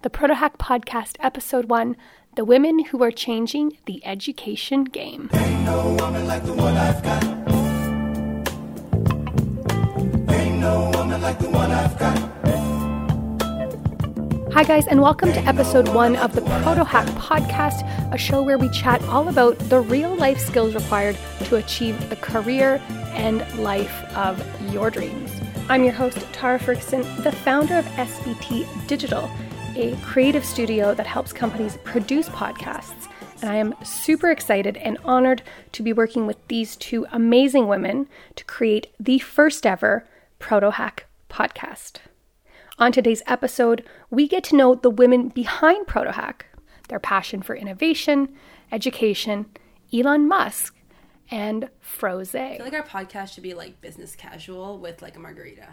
the ProtoHack Podcast, Episode 1 The Women Who Are Changing the Education Game. Ain't no woman like the one I've got. Ain't no woman like the one I've got. Hi, guys, and welcome to Episode 1 of the ProtoHack Podcast, a show where we chat all about the real life skills required to achieve the career and life of your dreams. I'm your host, Tarah Ferguson, the founder of SVT Digital, a creative studio that helps companies produce podcasts. And I am super excited and honored to be working with these two amazing women to create the first ever ProtoHack podcast. On today's episode, we get to know the women behind ProtoHack, their passion for innovation, education, Elon Musk, and Frosé. I feel like our podcast should be like business casual with like a margarita.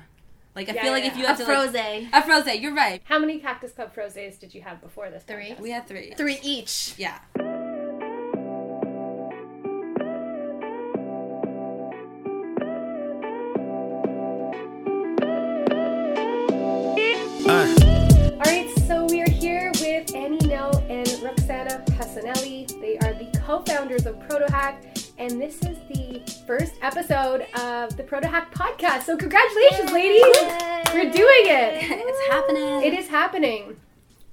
Like I Yeah, feel like yeah. if you have A to like, froze. a froze, you're right. How many Cactus Club Frosés did you have before this? Three. podcast? We had three. Three each. Yeah. All right, so we are here with Annee Ngo and Rukshana Hassanali. They are the co-founders of ProtoHack, and this is the first episode of the ProtoHack podcast. So congratulations, ladies! We're doing it. it's happening. It is happening.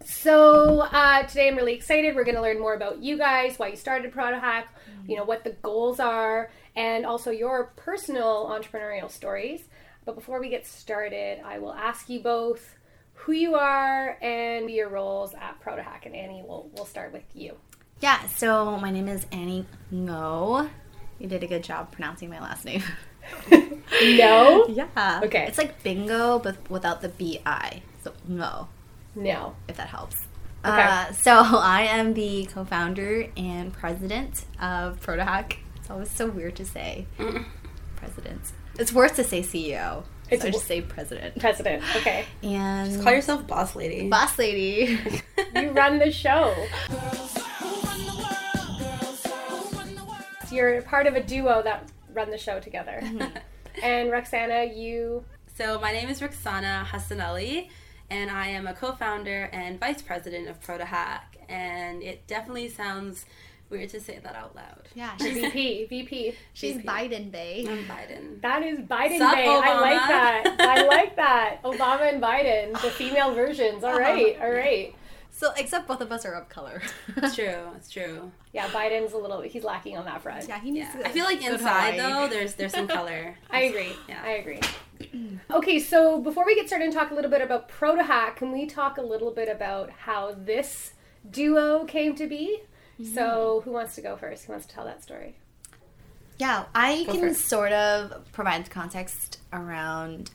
So uh, today I'm really excited. We're going to learn more about you guys, why you started ProtoHack, you know what the goals are, and also your personal entrepreneurial stories. But before we get started, I will ask you both who you are and your roles at ProtoHack. And Annee, we'll we'll start with you. Yeah, so my name is Annee Ngo. You did a good job pronouncing my last name. No, Yeah. Okay. It's like bingo, but without the B-I. So, Ngo, no. if that helps. Okay. Uh, so I am the co-founder and president of ProtoHack. It's always so weird to say president. It's worse to say CEO. It's so just say president. President. Okay, And just Call yourself boss lady. boss lady. you run the show. You're part of a duo that run the show together. Mm-hmm. And Rukshana, you So my name is Rukshana Hassanali, and I am a co-founder and vice president of ProtoHack. And it definitely sounds weird to say that out loud. yeah, she's, VP, VP. she's Biden Bay. I'm Biden. That is Biden Sup, Bay. I like that. I like that. Obama and Biden, the female versions. All right, uh-huh. all right. So, except both of us are of color. It's true. It's true. Yeah, Biden's a little. He's lacking on that front. yeah, he needs Yeah. to. I feel like inside though, there's there's some color. I agree. Yeah. I agree. Okay, so before we get started and talk a little bit about ProtoHack, can we talk a little bit about how this duo came to be? Mm-hmm. So, who wants to go first? Who wants to tell that story? Yeah, I Go can it. sort of provide the context around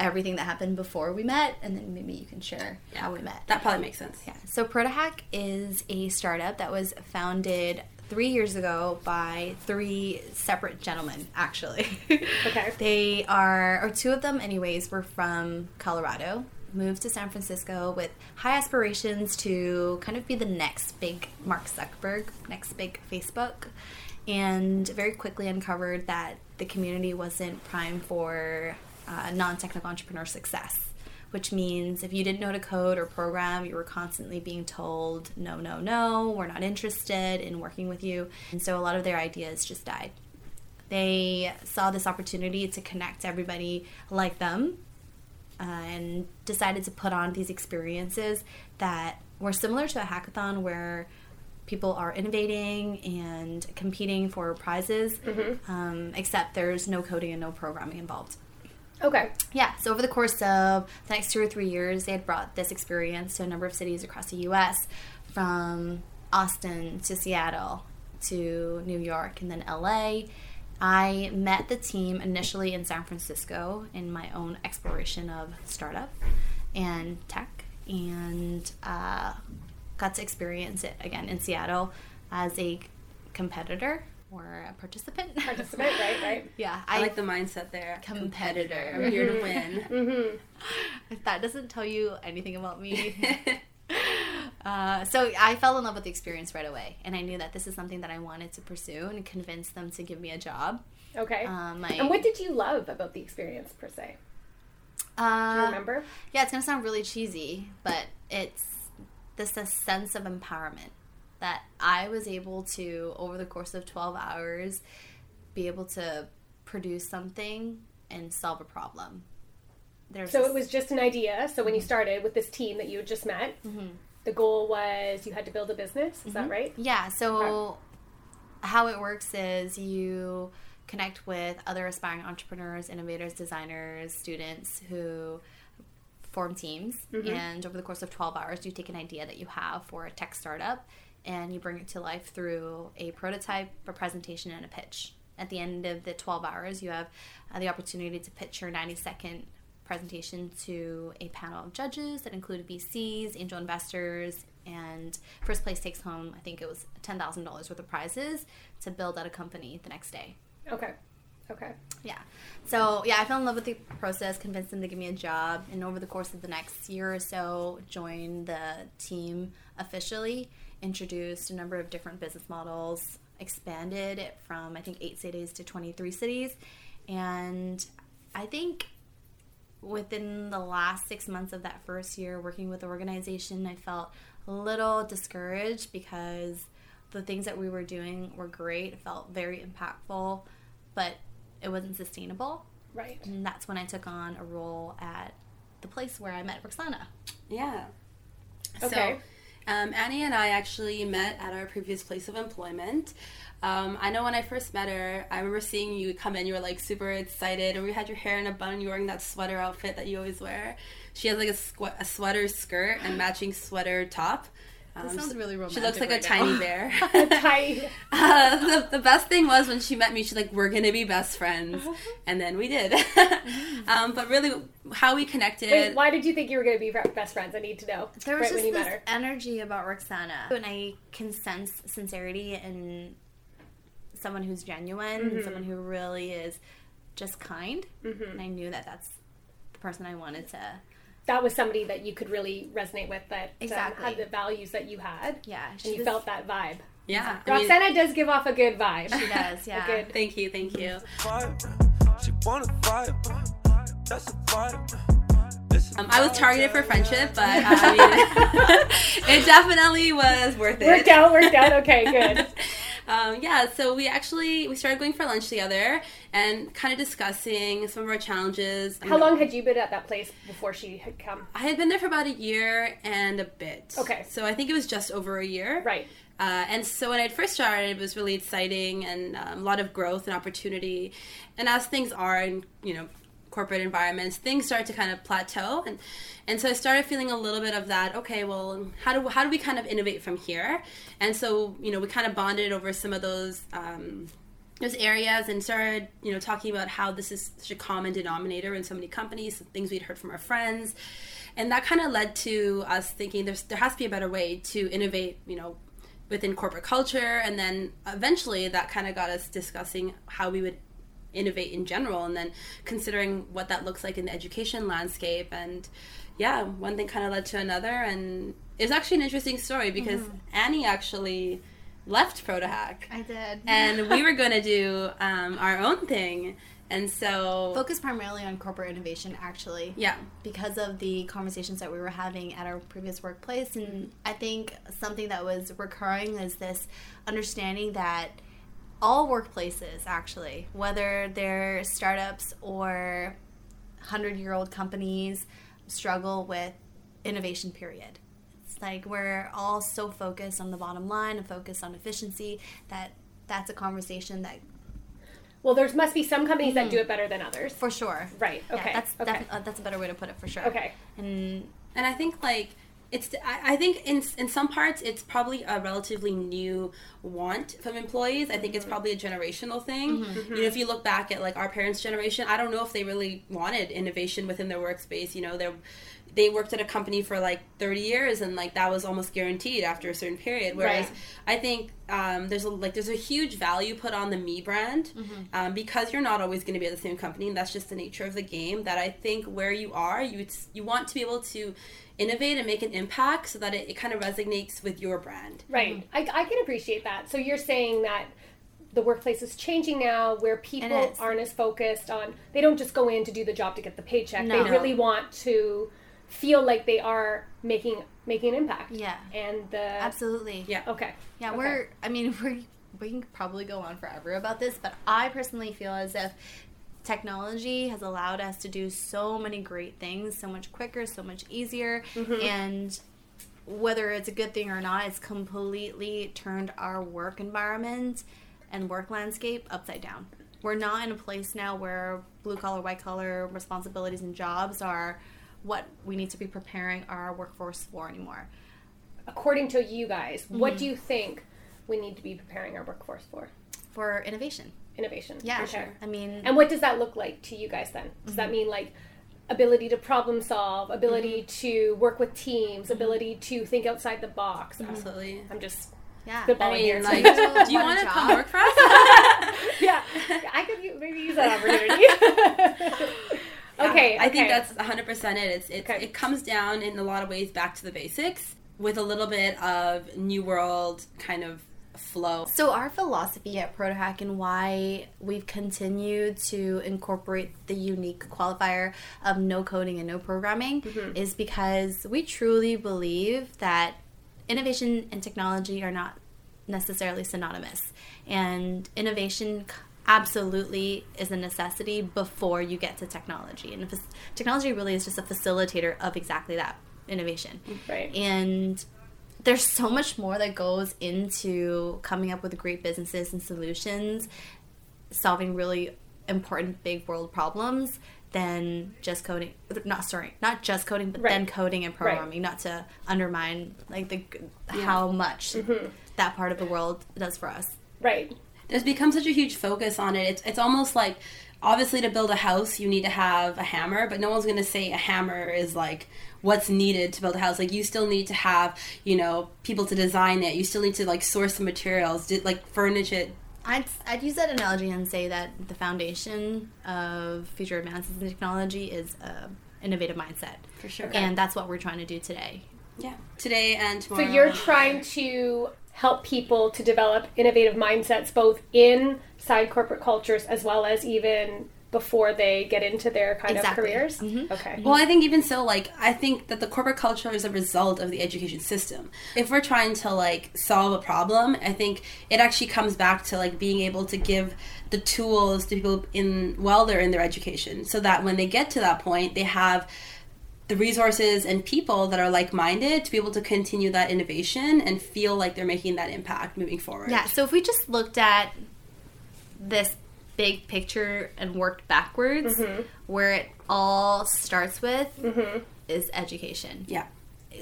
everything that happened before we met, and then maybe you can share how we met. That probably makes sense. Yeah. So ProtoHack is a startup that was founded three years ago by three separate gentlemen, actually. Okay. they are, or two of them, anyways, were from Colorado, moved to San Francisco with high aspirations to kind of be the next big Mark Zuckerberg, next big Facebook, and very quickly uncovered that the community wasn't prime for uh, non technical entrepreneur success which means if you didn't know to code or program, you were constantly being told, no, no, no, we're not interested in working with you. And so a lot of their ideas just died. They saw this opportunity to connect everybody like them uh, and decided to put on these experiences that were similar to a hackathon where people are innovating and competing for prizes, um, except there's no coding and no programming involved. Okay. Yeah, so over the course of the next two or three years, they had brought this experience to a number of cities across the US, from Austin to Seattle to New York and then LA. I met the team initially in San Francisco in my own exploration of startup and tech, and uh, got to experience it again in Seattle as a competitor or a participant. Participant, right? Right. yeah, I like the mindset there. competitor. I'm here to win. Mm-hmm. If that doesn't tell you anything about me. uh, so I fell in love with the experience right away, and I knew that this is something that I wanted to pursue and convince them to give me a job. Okay. Um, my, and what did you love about the experience per se? Do you uh, remember? Yeah, it's gonna sound really cheesy, but it's this a sense of empowerment that I was able to over the course of 12 hours be able to produce something and solve a problem. There's so this, it was just an idea. So when you started with this team that you had just met, mm-hmm. the goal was you had to build a business. Is mm-hmm. that right? Yeah. So okay. how it works is you connect with other aspiring entrepreneurs, innovators, designers, students who form teams. Mm-hmm. And over the course of 12 hours, you take an idea that you have for a tech startup and you bring it to life through a prototype, a presentation, and a pitch. At the end of the 12 hours, you have uh, the opportunity to pitch your 90 second presentation to a panel of judges that included VCs, angel investors, and first place takes home, I think it was $10,000 worth of prizes to build out a company the next day. Okay. Okay. Yeah. So yeah, I fell in love with the process, convinced them to give me a job, and over the course of the next year or so, joined the team officially. Introduced a number of different business models, expanded it from I think eight cities to twenty three cities, and I think within the last six months of that first year working with the organization, I felt a little discouraged because the things that we were doing were great, felt very impactful, but it wasn't sustainable. Right. And that's when I took on a role at the place where I met Rukshana. Yeah. Okay. So, um, Annee and I actually met at our previous place of employment. Um, I know when I first met her, I remember seeing you come in. You were like super excited, and we had your hair in a bun. You were wearing that sweater outfit that you always wear. She has like a, squ- a sweater skirt and matching sweater top. Um, sounds really romantic. She looks like right a tiny bear. tiny. uh, the, the, best thing was when she met me, she's like, "We're gonna be best friends," and then we did. um, but really, how we connected. Wait, why did you think you were gonna be best friends? I need to know. There was right just this energy about Rukshana, and I can sense sincerity in someone who's genuine, mm-hmm. someone who really is just kind, mm-hmm. and I knew that that's the person I wanted to that was somebody that you could really resonate with that exactly. um, had the values that you had. Yeah, and you was... felt that vibe. Yeah, Rukshana mean, does give off a good vibe. She does. Yeah. good. Thank you. Thank you. Um, I was targeted for friendship, but uh, I mean, it definitely was worth it. Worked out. Worked out. Okay. Good. um, yeah, so we actually we started going for lunch together and kind of discussing some of our challenges. How long had you been at that place before she had come? I had been there for about a year and a bit. Okay, so I think it was just over a year. Right. Uh, and so when I first started, it was really exciting and um, a lot of growth and opportunity. And as things are, and you know, corporate environments, things start to kind of plateau, and and so I started feeling a little bit of that. Okay, well, how do how do we kind of innovate from here? And so you know, we kind of bonded over some of those. Um, those areas and started you know talking about how this is such a common denominator in so many companies things we'd heard from our friends and that kind of led to us thinking there's there has to be a better way to innovate you know within corporate culture and then eventually that kind of got us discussing how we would innovate in general and then considering what that looks like in the education landscape. And yeah one thing kind of led to another and it's actually an interesting story because mm-hmm. annie actually left protohack i did. And we were going to do um, our own thing. And so focus primarily on corporate innovation actually. Yeah. Because of the conversations that we were having at our previous workplace. And i think something that was recurring is this understanding that all workplaces actually, whether they're startups or 100 year old companies, struggle with innovation period. It's like we're all so focused on the bottom line and focused on efficiency that that's a conversation that well, there must be some companies mm-hmm. that do it better than others. For sure. Right. Okay. Yeah, that's okay. uh, that's a better way to put it for sure. Okay. And and I think like it's I, think in in some parts it's probably a relatively new want from employees. I think it's mm-hmm. probably a generational thing. Mm-hmm. You know, if you look back at like our parents' generation, I don't know if they really wanted innovation within their workspace. You know, they they worked at a company for like 30 years and like that was almost guaranteed after a certain period whereas right. i think um, there's a like there's a huge value put on the me brand mm-hmm. um, because you're not always going to be at the same company and that's just the nature of the game that i think where you are you you want to be able to innovate and make an impact so that it, it kind of resonates with your brand. Right. Mm-hmm. I, I can appreciate that. So you're saying that the workplace is changing now where people aren't as focused on, they don't just go in to do the job to get the paycheck. No. They really want to feel like they are making making an impact. Yeah. And the Absolutely. Yeah. Okay. Yeah, Okay. we're. I mean, we're. We can probably go on forever about this, but I personally feel as if technology has allowed us to do so many great things so much quicker, so much easier, mm-hmm. and whether it's a good thing or not, it's completely turned our work environment and work landscape upside down. We're not in a place now where blue collar, white collar responsibilities and jobs are what we need to be preparing our workforce for anymore. according to you guys, Mm-hmm. what do you think we need to be preparing our workforce for? For innovation. Innovation. Yeah, Okay. I mean, And what does that look like to you guys then? Does Mm-hmm. that mean like ability to problem solve, ability Mm-hmm. to work with teams, ability to think outside the box? Absolutely. I'm just yeah. spitballing I here. mean, so- like, do you want want to come work for us? yeah, I could maybe use that opportunity. okay, I think okay. that's 100% it. It's, it's Okay. it comes down in a lot of ways back to the basics with a little bit of new world kind of flow. So our philosophy at ProtoHack and why we've continued to incorporate the unique qualifier of no coding and no programming mm-hmm. is because we truly believe that innovation and technology are not necessarily synonymous. And innovation c- absolutely is a necessity before you get to technology. And technology really is just a facilitator of exactly that innovation. Right. And there's so much more that goes into coming up with great businesses and solutions, solving really important big world problems than just coding. Not sorry, not just coding, but then coding and Right. programming. Not to undermine like the how much Mm-hmm. that part of the world does for us. right. There's become such a huge focus on it. It's, it's almost like obviously to build a house you need to have a hammer, but no one's going to say a hammer is like what's needed to build a house. Like you still need to have, you know, people to design it. You still need to like source the materials, di- like furnish it, I'd, I'd use that analogy and say that the foundation of future advances in technology is a innovative mindset. For sure. And that's what we're trying to do today. Yeah. Today and tomorrow So you're trying to help people to develop innovative mindsets both inside corporate cultures as well as even before they get into their kind Exactly. of careers. Mhm. Okay. Well, I think even so, like I think that the corporate culture is a result of the education system. If we're trying to like solve a problem, I think it actually comes back to like being able to give the tools to people in while they're in their education, so that when they get to that point, they have the resources and people that are like-minded to be able to continue that innovation and feel like they're making that impact moving forward. Yeah, so if we just looked at this big picture and worked backwards, mm-hmm. where it all starts with mm-hmm. is education. Yeah.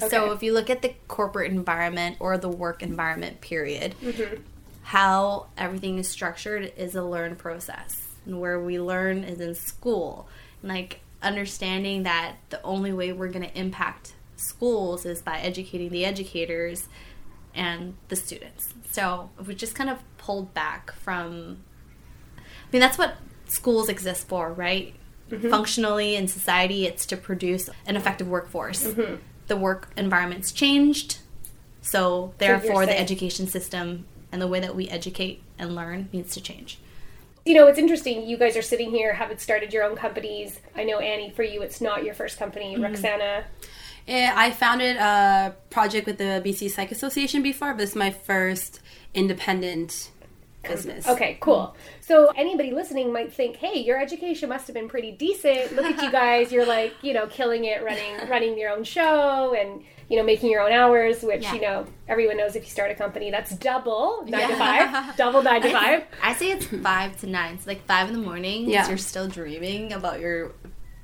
So if you look at the corporate environment or the work environment, period, mm-hmm. how everything is structured is a learn process. And where we learn is in school. Like understanding that the only way we're going to impact schools is by educating the educators and the students. So we just kind of pulled back from I mean, that's what schools exist for, right? Functionally in society, it's to produce an effective workforce. The work environment's changed, so therefore, the education system and the way that we educate and learn needs to change. You know, it's interesting. You guys are sitting here, haven't started your own companies. I know Annee, for you, it's not your first company. Rukshana, Eh, I founded a project with the BC Psych Association before, but this is my first independent business. Okay, cool. So anybody listening might think, "Hey, your education must have been pretty decent. Look at you guys. You're like, you know, killing it running running your own show and, you know, making your own hours, which, Yeah. you know, everyone knows if you start a company, that's double nine 9 to five, double nine 5. Double 9 to 5. I say it's five to nine. So like five in the morning Yeah. you're still dreaming about your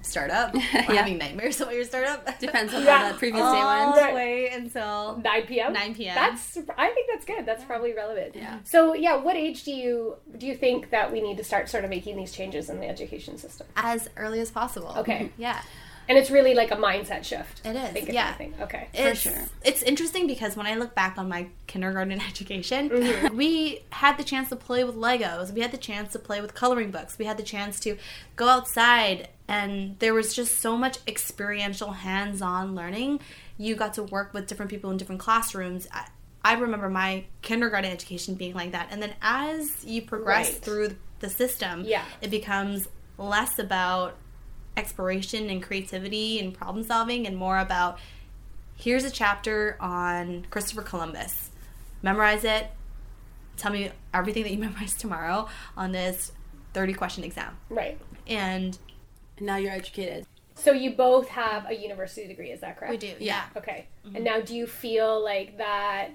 startup, or Yeah. having nightmares about your startup. Depends on Yeah. how that previous day all went. the way until 9 p.m. 9 p.m. That's I think that's good. That's probably relevant. Yeah. So, yeah, what age do you do you think that we need to start sort of making these changes in the education system? as early as possible. Okay. Yeah. And it's really like a mindset shift. It is, think, yeah. anything. Okay. It's, sure. It's interesting because when I look back on my kindergarten education, Mm-hmm. we had the chance to play with Legos. We had the chance to play with coloring books. We had the chance to go outside, and there was just so much experiential, hands-on learning. You got to work with different people in different classrooms. I, I remember my kindergarten education being like that, and then as you progress Right. through the system, Yeah. it becomes less about exploration and creativity and problem solving and more about here's a chapter on Christopher Columbus. Memorize it. Tell me everything that you memorized tomorrow on this 30 question exam. Right. And And now you're educated. So you both have a university degree, is that correct? we do, yeah. Okay. And mm-hmm. now do you feel like that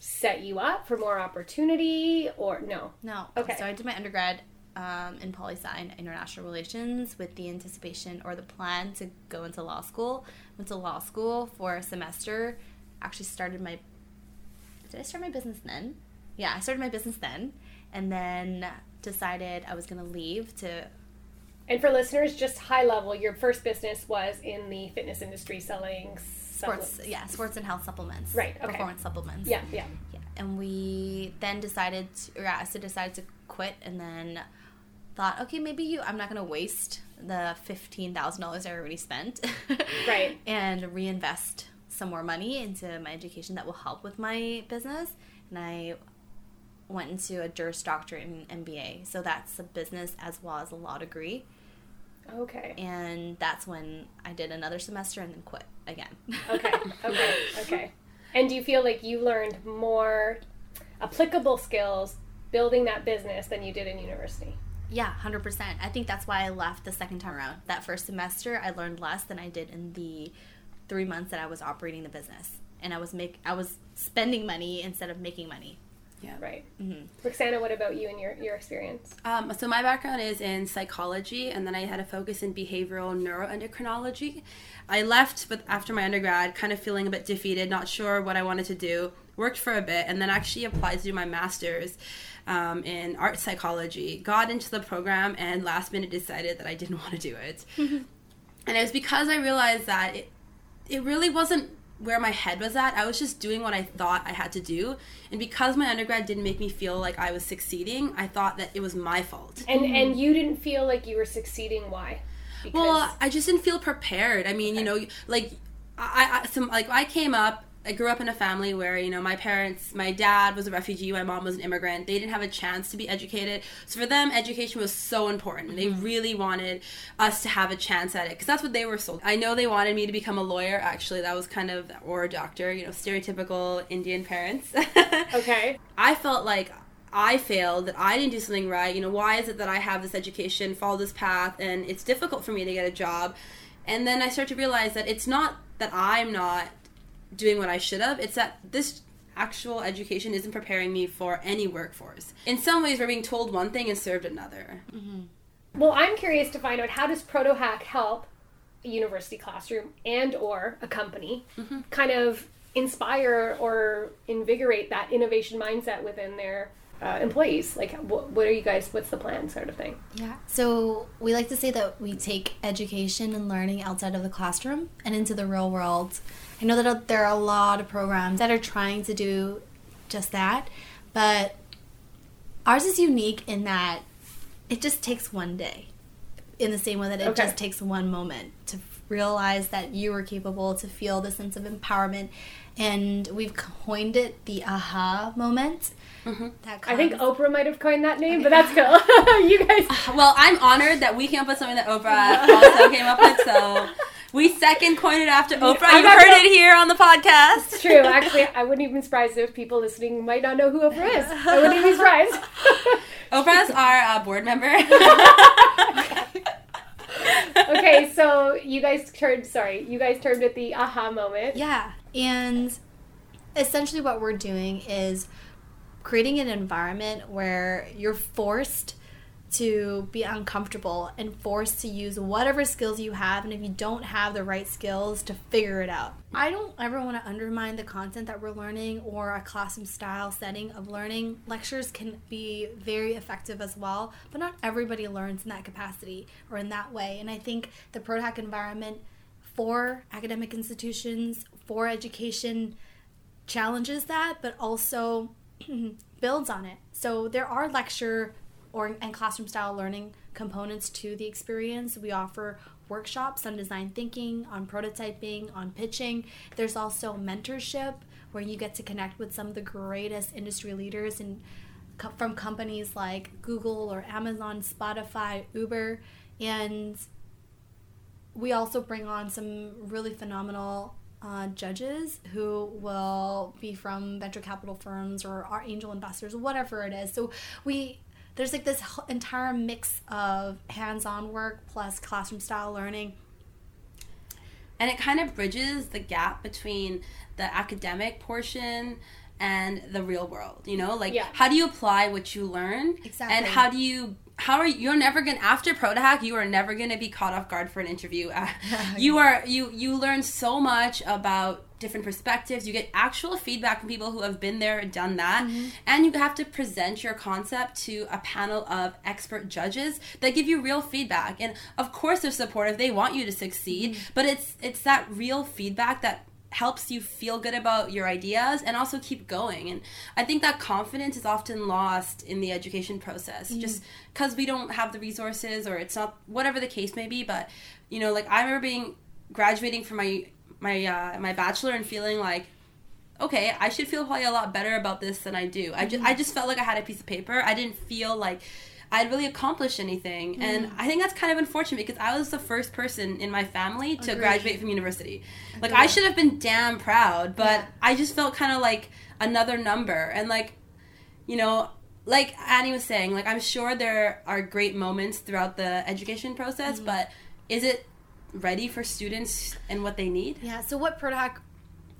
set you up for more opportunity or no? No. Okay. So I did my undergrad um, in poli sci and international relations with the anticipation or the plan to go into law school. Went to law school for a semester. Actually started my. Did I start my business then? Yeah, I started my business then, and then decided I was gonna leave to. And for listeners, just high level, your first business was in the fitness industry selling Sports, yeah, sports and health supplements. Right, okay. Performance supplements. Yeah, yeah. Yeah, and we then decided, to, or yeah, so decided to quit, and then thought, okay, maybe you, I'm not gonna waste the fifteen thousand dollars I already spent, Right. and reinvest some more money into my education that will help with my business. And I went into a Juris Doctorate in MBA, so that's a business as well as a law degree, Okay. and that's when I did another semester and then quit again. Okay. Okay. Okay. And do you feel like you learned more applicable skills building that business than you did in university? Yeah, hundred percent. I think that's why I left the second time around. That first semester, I learned less than I did in the three months that I was operating the business, and I was make I was spending money instead of making money. Yeah. Right. Mm-hmm. Rukshana, what about you and your, your experience? Um, so my background is in psychology, and then I had a focus in behavioral neuroendocrinology. I left, but after my undergrad, kind of feeling a bit defeated, not sure what I wanted to do. Worked for a bit, and then actually applied to do my master's um, in art psychology. Got into the program, and last minute decided that I didn't want to do it. and it was because I realized that it, it really wasn't where my head was at. I was just doing what I thought I had to do. And because my undergrad didn't make me feel like I was succeeding, I thought that it was my fault. And and you didn't feel like you were succeeding. Why? Because Well, I just didn't feel prepared. I mean, you know, like I, I some like I came up. I grew up in a family where you know my parents, my dad was a refugee, my mom was an immigrant. They didn't have a chance to be educated, so for them, education was so important. They mm-hmm. really wanted us to have a chance at it because that's what they were sold. I know they wanted me to become a lawyer. Actually, that was kind of or a doctor. You know, stereotypical Indian parents. okay. I felt like I failed, that I didn't do something right. You know, why is it that I have this education, follow this path, and it's difficult for me to get a job? And then I start to realize that it's not that I'm not doing what I should have, it's that this actual education isn't preparing me for any workforce. In some ways, we're being told one thing and served another. Well, I'm curious to find out how does ProtoHack help a university classroom and or a company kind of inspire or invigorate that innovation mindset within their uh, employees? Like, what, what are you guys? What's the plan, sort of thing? Yeah. So we like to say that we take education and learning outside of the classroom and into the real world. I know that there are a lot of programs that are trying to do just that, but ours is unique in that it just takes one day. In the same way that it Okay. just takes one moment to realize that you are capable, to feel the sense of empowerment. And we've coined it the aha moment. Mm-hmm. That I think Oprah might have coined that name, but that's cool. you guys. Well, I'm honored that we came up with something that Oprah also came up with, so we second coined it after Oprah. I'm You not heard gonna- it here on the podcast. True. Actually, I wouldn't even be surprised if people listening might not know who Oprah is. I wouldn't even be surprised. Oprah's our uh, board member. okay, so you guys turned. Sorry, you guys turned at the aha moment. Yeah. And essentially, what we're doing is creating an environment where you're forced to be uncomfortable and forced to use whatever skills you have. And if you don't have the right skills, to figure it out. I don't ever want to undermine the content that we're learning or a classroom style setting of learning. Lectures can be very effective as well, but not everybody learns in that capacity or in that way. And I think the ProtoHack environment for academic institutions, for education, challenges that, but also builds on it. So there are lecture or and classroom style learning components to the experience. We offer workshops on design thinking, on prototyping, on pitching. There's also mentorship where you get to connect with some of the greatest industry leaders and co- from companies like Google or Amazon, Spotify, Uber, and we also bring on some really phenomenal uh, judges who will be from venture capital firms or our angel investors, whatever it is. So we there's like this entire mix of hands-on work plus classroom style learning. and it kind of bridges the gap between the academic portion and the real world you know like Yeah. how do you apply what you learn Exactly. and how do you how are you, you're never gonna after protohack you are never gonna be caught off guard for an interview you are you you learn so much about different perspectives. You get actual feedback from people who have been there and done that. Mm-hmm. and you have to present your concept to a panel of expert judges that give you real feedback. And of course they're supportive. They want you to succeed. Mm-hmm. but it's it's that real feedback that helps you feel good about your ideas and also keep going. And i think that confidence is often lost in the education process. Just because we don't have the resources or it's not whatever the case may be. But you know like i remember being graduating from my my uh, my bachelor and feeling like okay i should feel probably a lot better about this than i do i just i just felt like i had a piece of paper i didn't feel like I'd really accomplished anything. And I think that's kind of unfortunate because I was the first person in my family to Agreed. graduate from university. Like I should have been damn proud, but Yeah. I just felt kind of like another number. And like, you know, like Annee was saying, like I'm sure there are great moments throughout the education process, Mm-hmm. but is it ready for students and what they need? Yeah, so what ProtoHack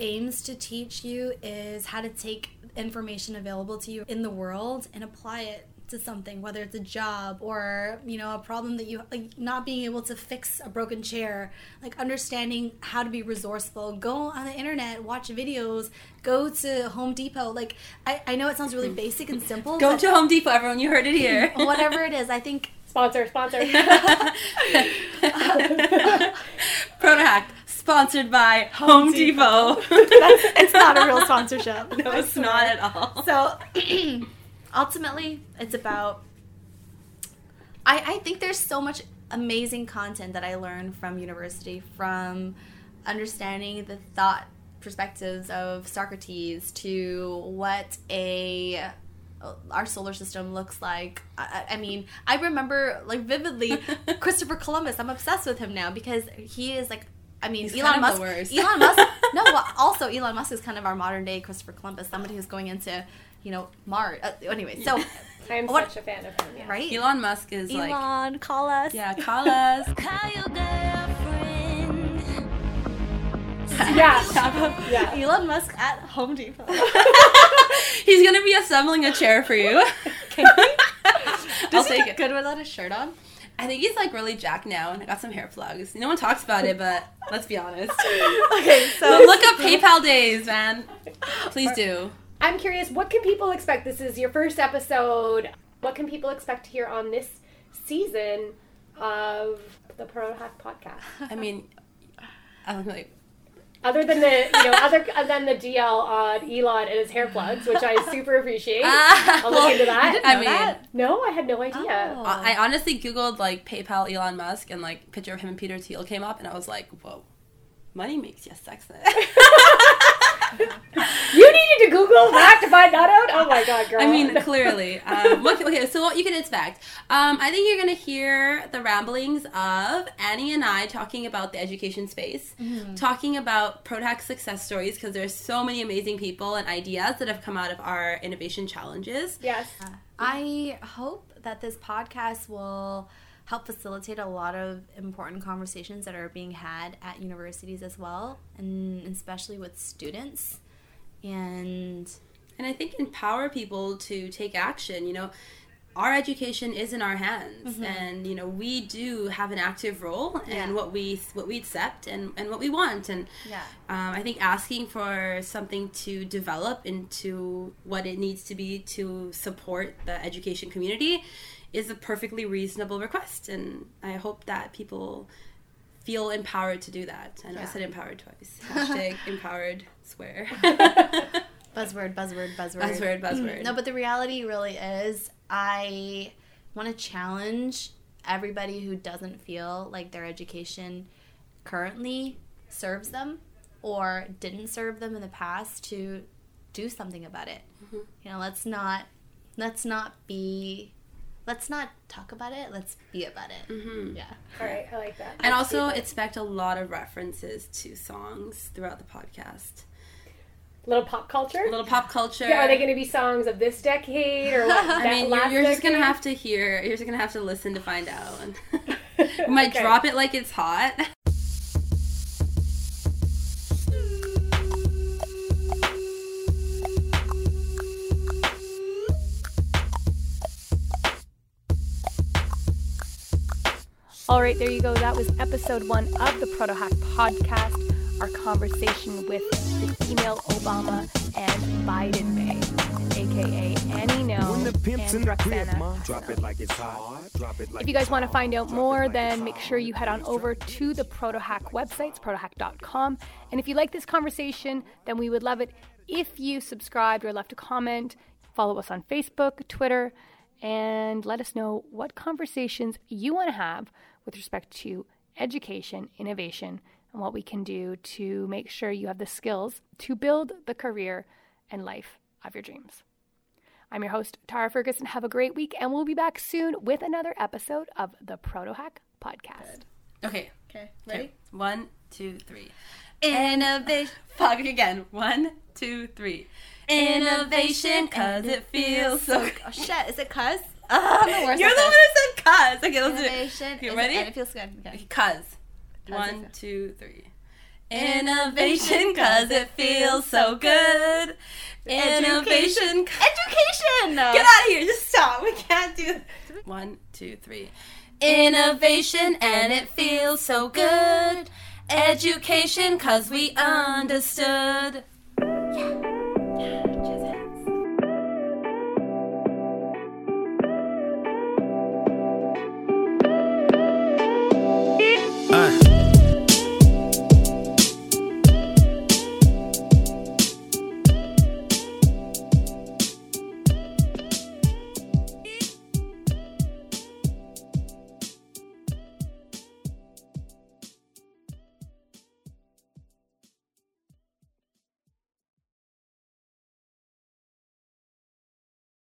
aims to teach you is how to take information available to you in the world and apply it to something whether it's a job or you know a problem that you like not being able to fix a broken chair like understanding how to be resourceful go on the internet watch videos go to home depot like i, I know it sounds really mm. basic and simple Go to Home Depot, everyone. You heard it here. whatever it is i think Sponsor, sponsor. Protohack, sponsored by Home, Depot. it's not a real sponsorship no, it's not at all. So ultimately, it's about. I, I think there's so much amazing content that I learned from university, from understanding the thought perspectives of Socrates to what a our solar system looks like. I, I I mean, I remember like vividly Christopher Columbus. I'm obsessed with him now because he is like. I mean, He's Elon kind of the Musk. worst. Elon Musk. No, well, also Elon Musk is kind of our modern day Christopher Columbus. Somebody who's going into, you know, Mars. Uh, anyway, so I am What- such a fan of him. Yeah. right. Elon Musk is like, Elon, call us. yeah, call us. Call your girlfriend. Yeah. yeah. Elon Musk at Home Depot. He's gonna be assembling a chair for you. I'll he take it. good without a shirt on? I think he's like really jacked now, and I got some hair plugs. No one talks about it, but let's be honest. Okay, So look up PayPal days, man. Please do. I'm curious, what can people expect? This is your first episode. What can people expect to hear on this season of the ProtoHack podcast? I mean, I'm like, Other than the, you know, other than the DL on Elon and his hair plugs, which I super appreciate. I'll look into that. I mean, that? No, I had no idea. Oh. I I honestly googled like PayPal Elon Musk, and like picture of him and Peter Thiel came up, and I was like, whoa, money makes you sexy. You needed to Google that to find that out? Oh my god, girl. I mean, clearly. Um, what, okay, so what you can expect. Um, I think you're going to hear the ramblings of Annee and I talking about the education space, talking about ProtoHack success stories, because there's so many amazing people and ideas that have come out of our innovation challenges. yes. I hope that this podcast will help facilitate a lot of important conversations that are being had at universities as well, and especially with students. And And I think empower people to take action. You know, our education is in our hands, and you know we do have an active role in Yeah. what we what we accept and and what we want. And yeah, um, I think asking for something to develop into what it needs to be to support the education community is a perfectly reasonable request, and I hope that people feel empowered to do that. I know I said empowered twice. Hashtag empowered swear. buzzword, buzzword, buzzword, buzzword, buzzword. No, but the reality really is, I want to challenge everybody who doesn't feel like their education currently serves them or didn't serve them in the past to do something about it. Mm-hmm. You know, let's not let's not be let's not talk about it. Let's be about it. Mm-hmm. Yeah. All right, I like that. And also expect a lot of references to songs throughout the podcast. little pop culture. A little pop culture. Yeah, are they going to be songs of this decade or what? I mean, you're, you're just gonna have to hear. You're just gonna have to listen to find out. we might Okay. drop it like it's hot. All right, there you go. That was episode one of the ProtoHack podcast. Our conversation with the female Obama and Biden Bay, aka Annee Ngo When the pimp's and in the crib, Rukshana. drop it like it's hot. Drop it like If you guys want to find out more, like then make sure you head on over to the ProtoHack website, protohack.com. And if you like this conversation, then we would love it if you subscribed or left a comment. Follow us on Facebook, Twitter, and let us know what conversations you want to have with respect to education, innovation, and what we can do to make sure you have the skills to build the career and life of your dreams. I'm your host, Tarah Ferguson. Have a great week, and we'll be back soon with another episode of the ProtoHack Podcast. Okay. Okay. Okay. One, two, three. Innovation. Fuck again. One, two, three. Innovation, cause it feels so. Oh shit! Is it cuz? I'm the worst You're the one who said cuz. Okay, let's do it. You ready? And it feels good. Okay. Cuz. One, it- two, three. Innovation, cause it feels so good. Innovation. Education. Get out of here. Just stop. We can't do this. One, two, three. Innovation and it feels so good. Education cause we understood.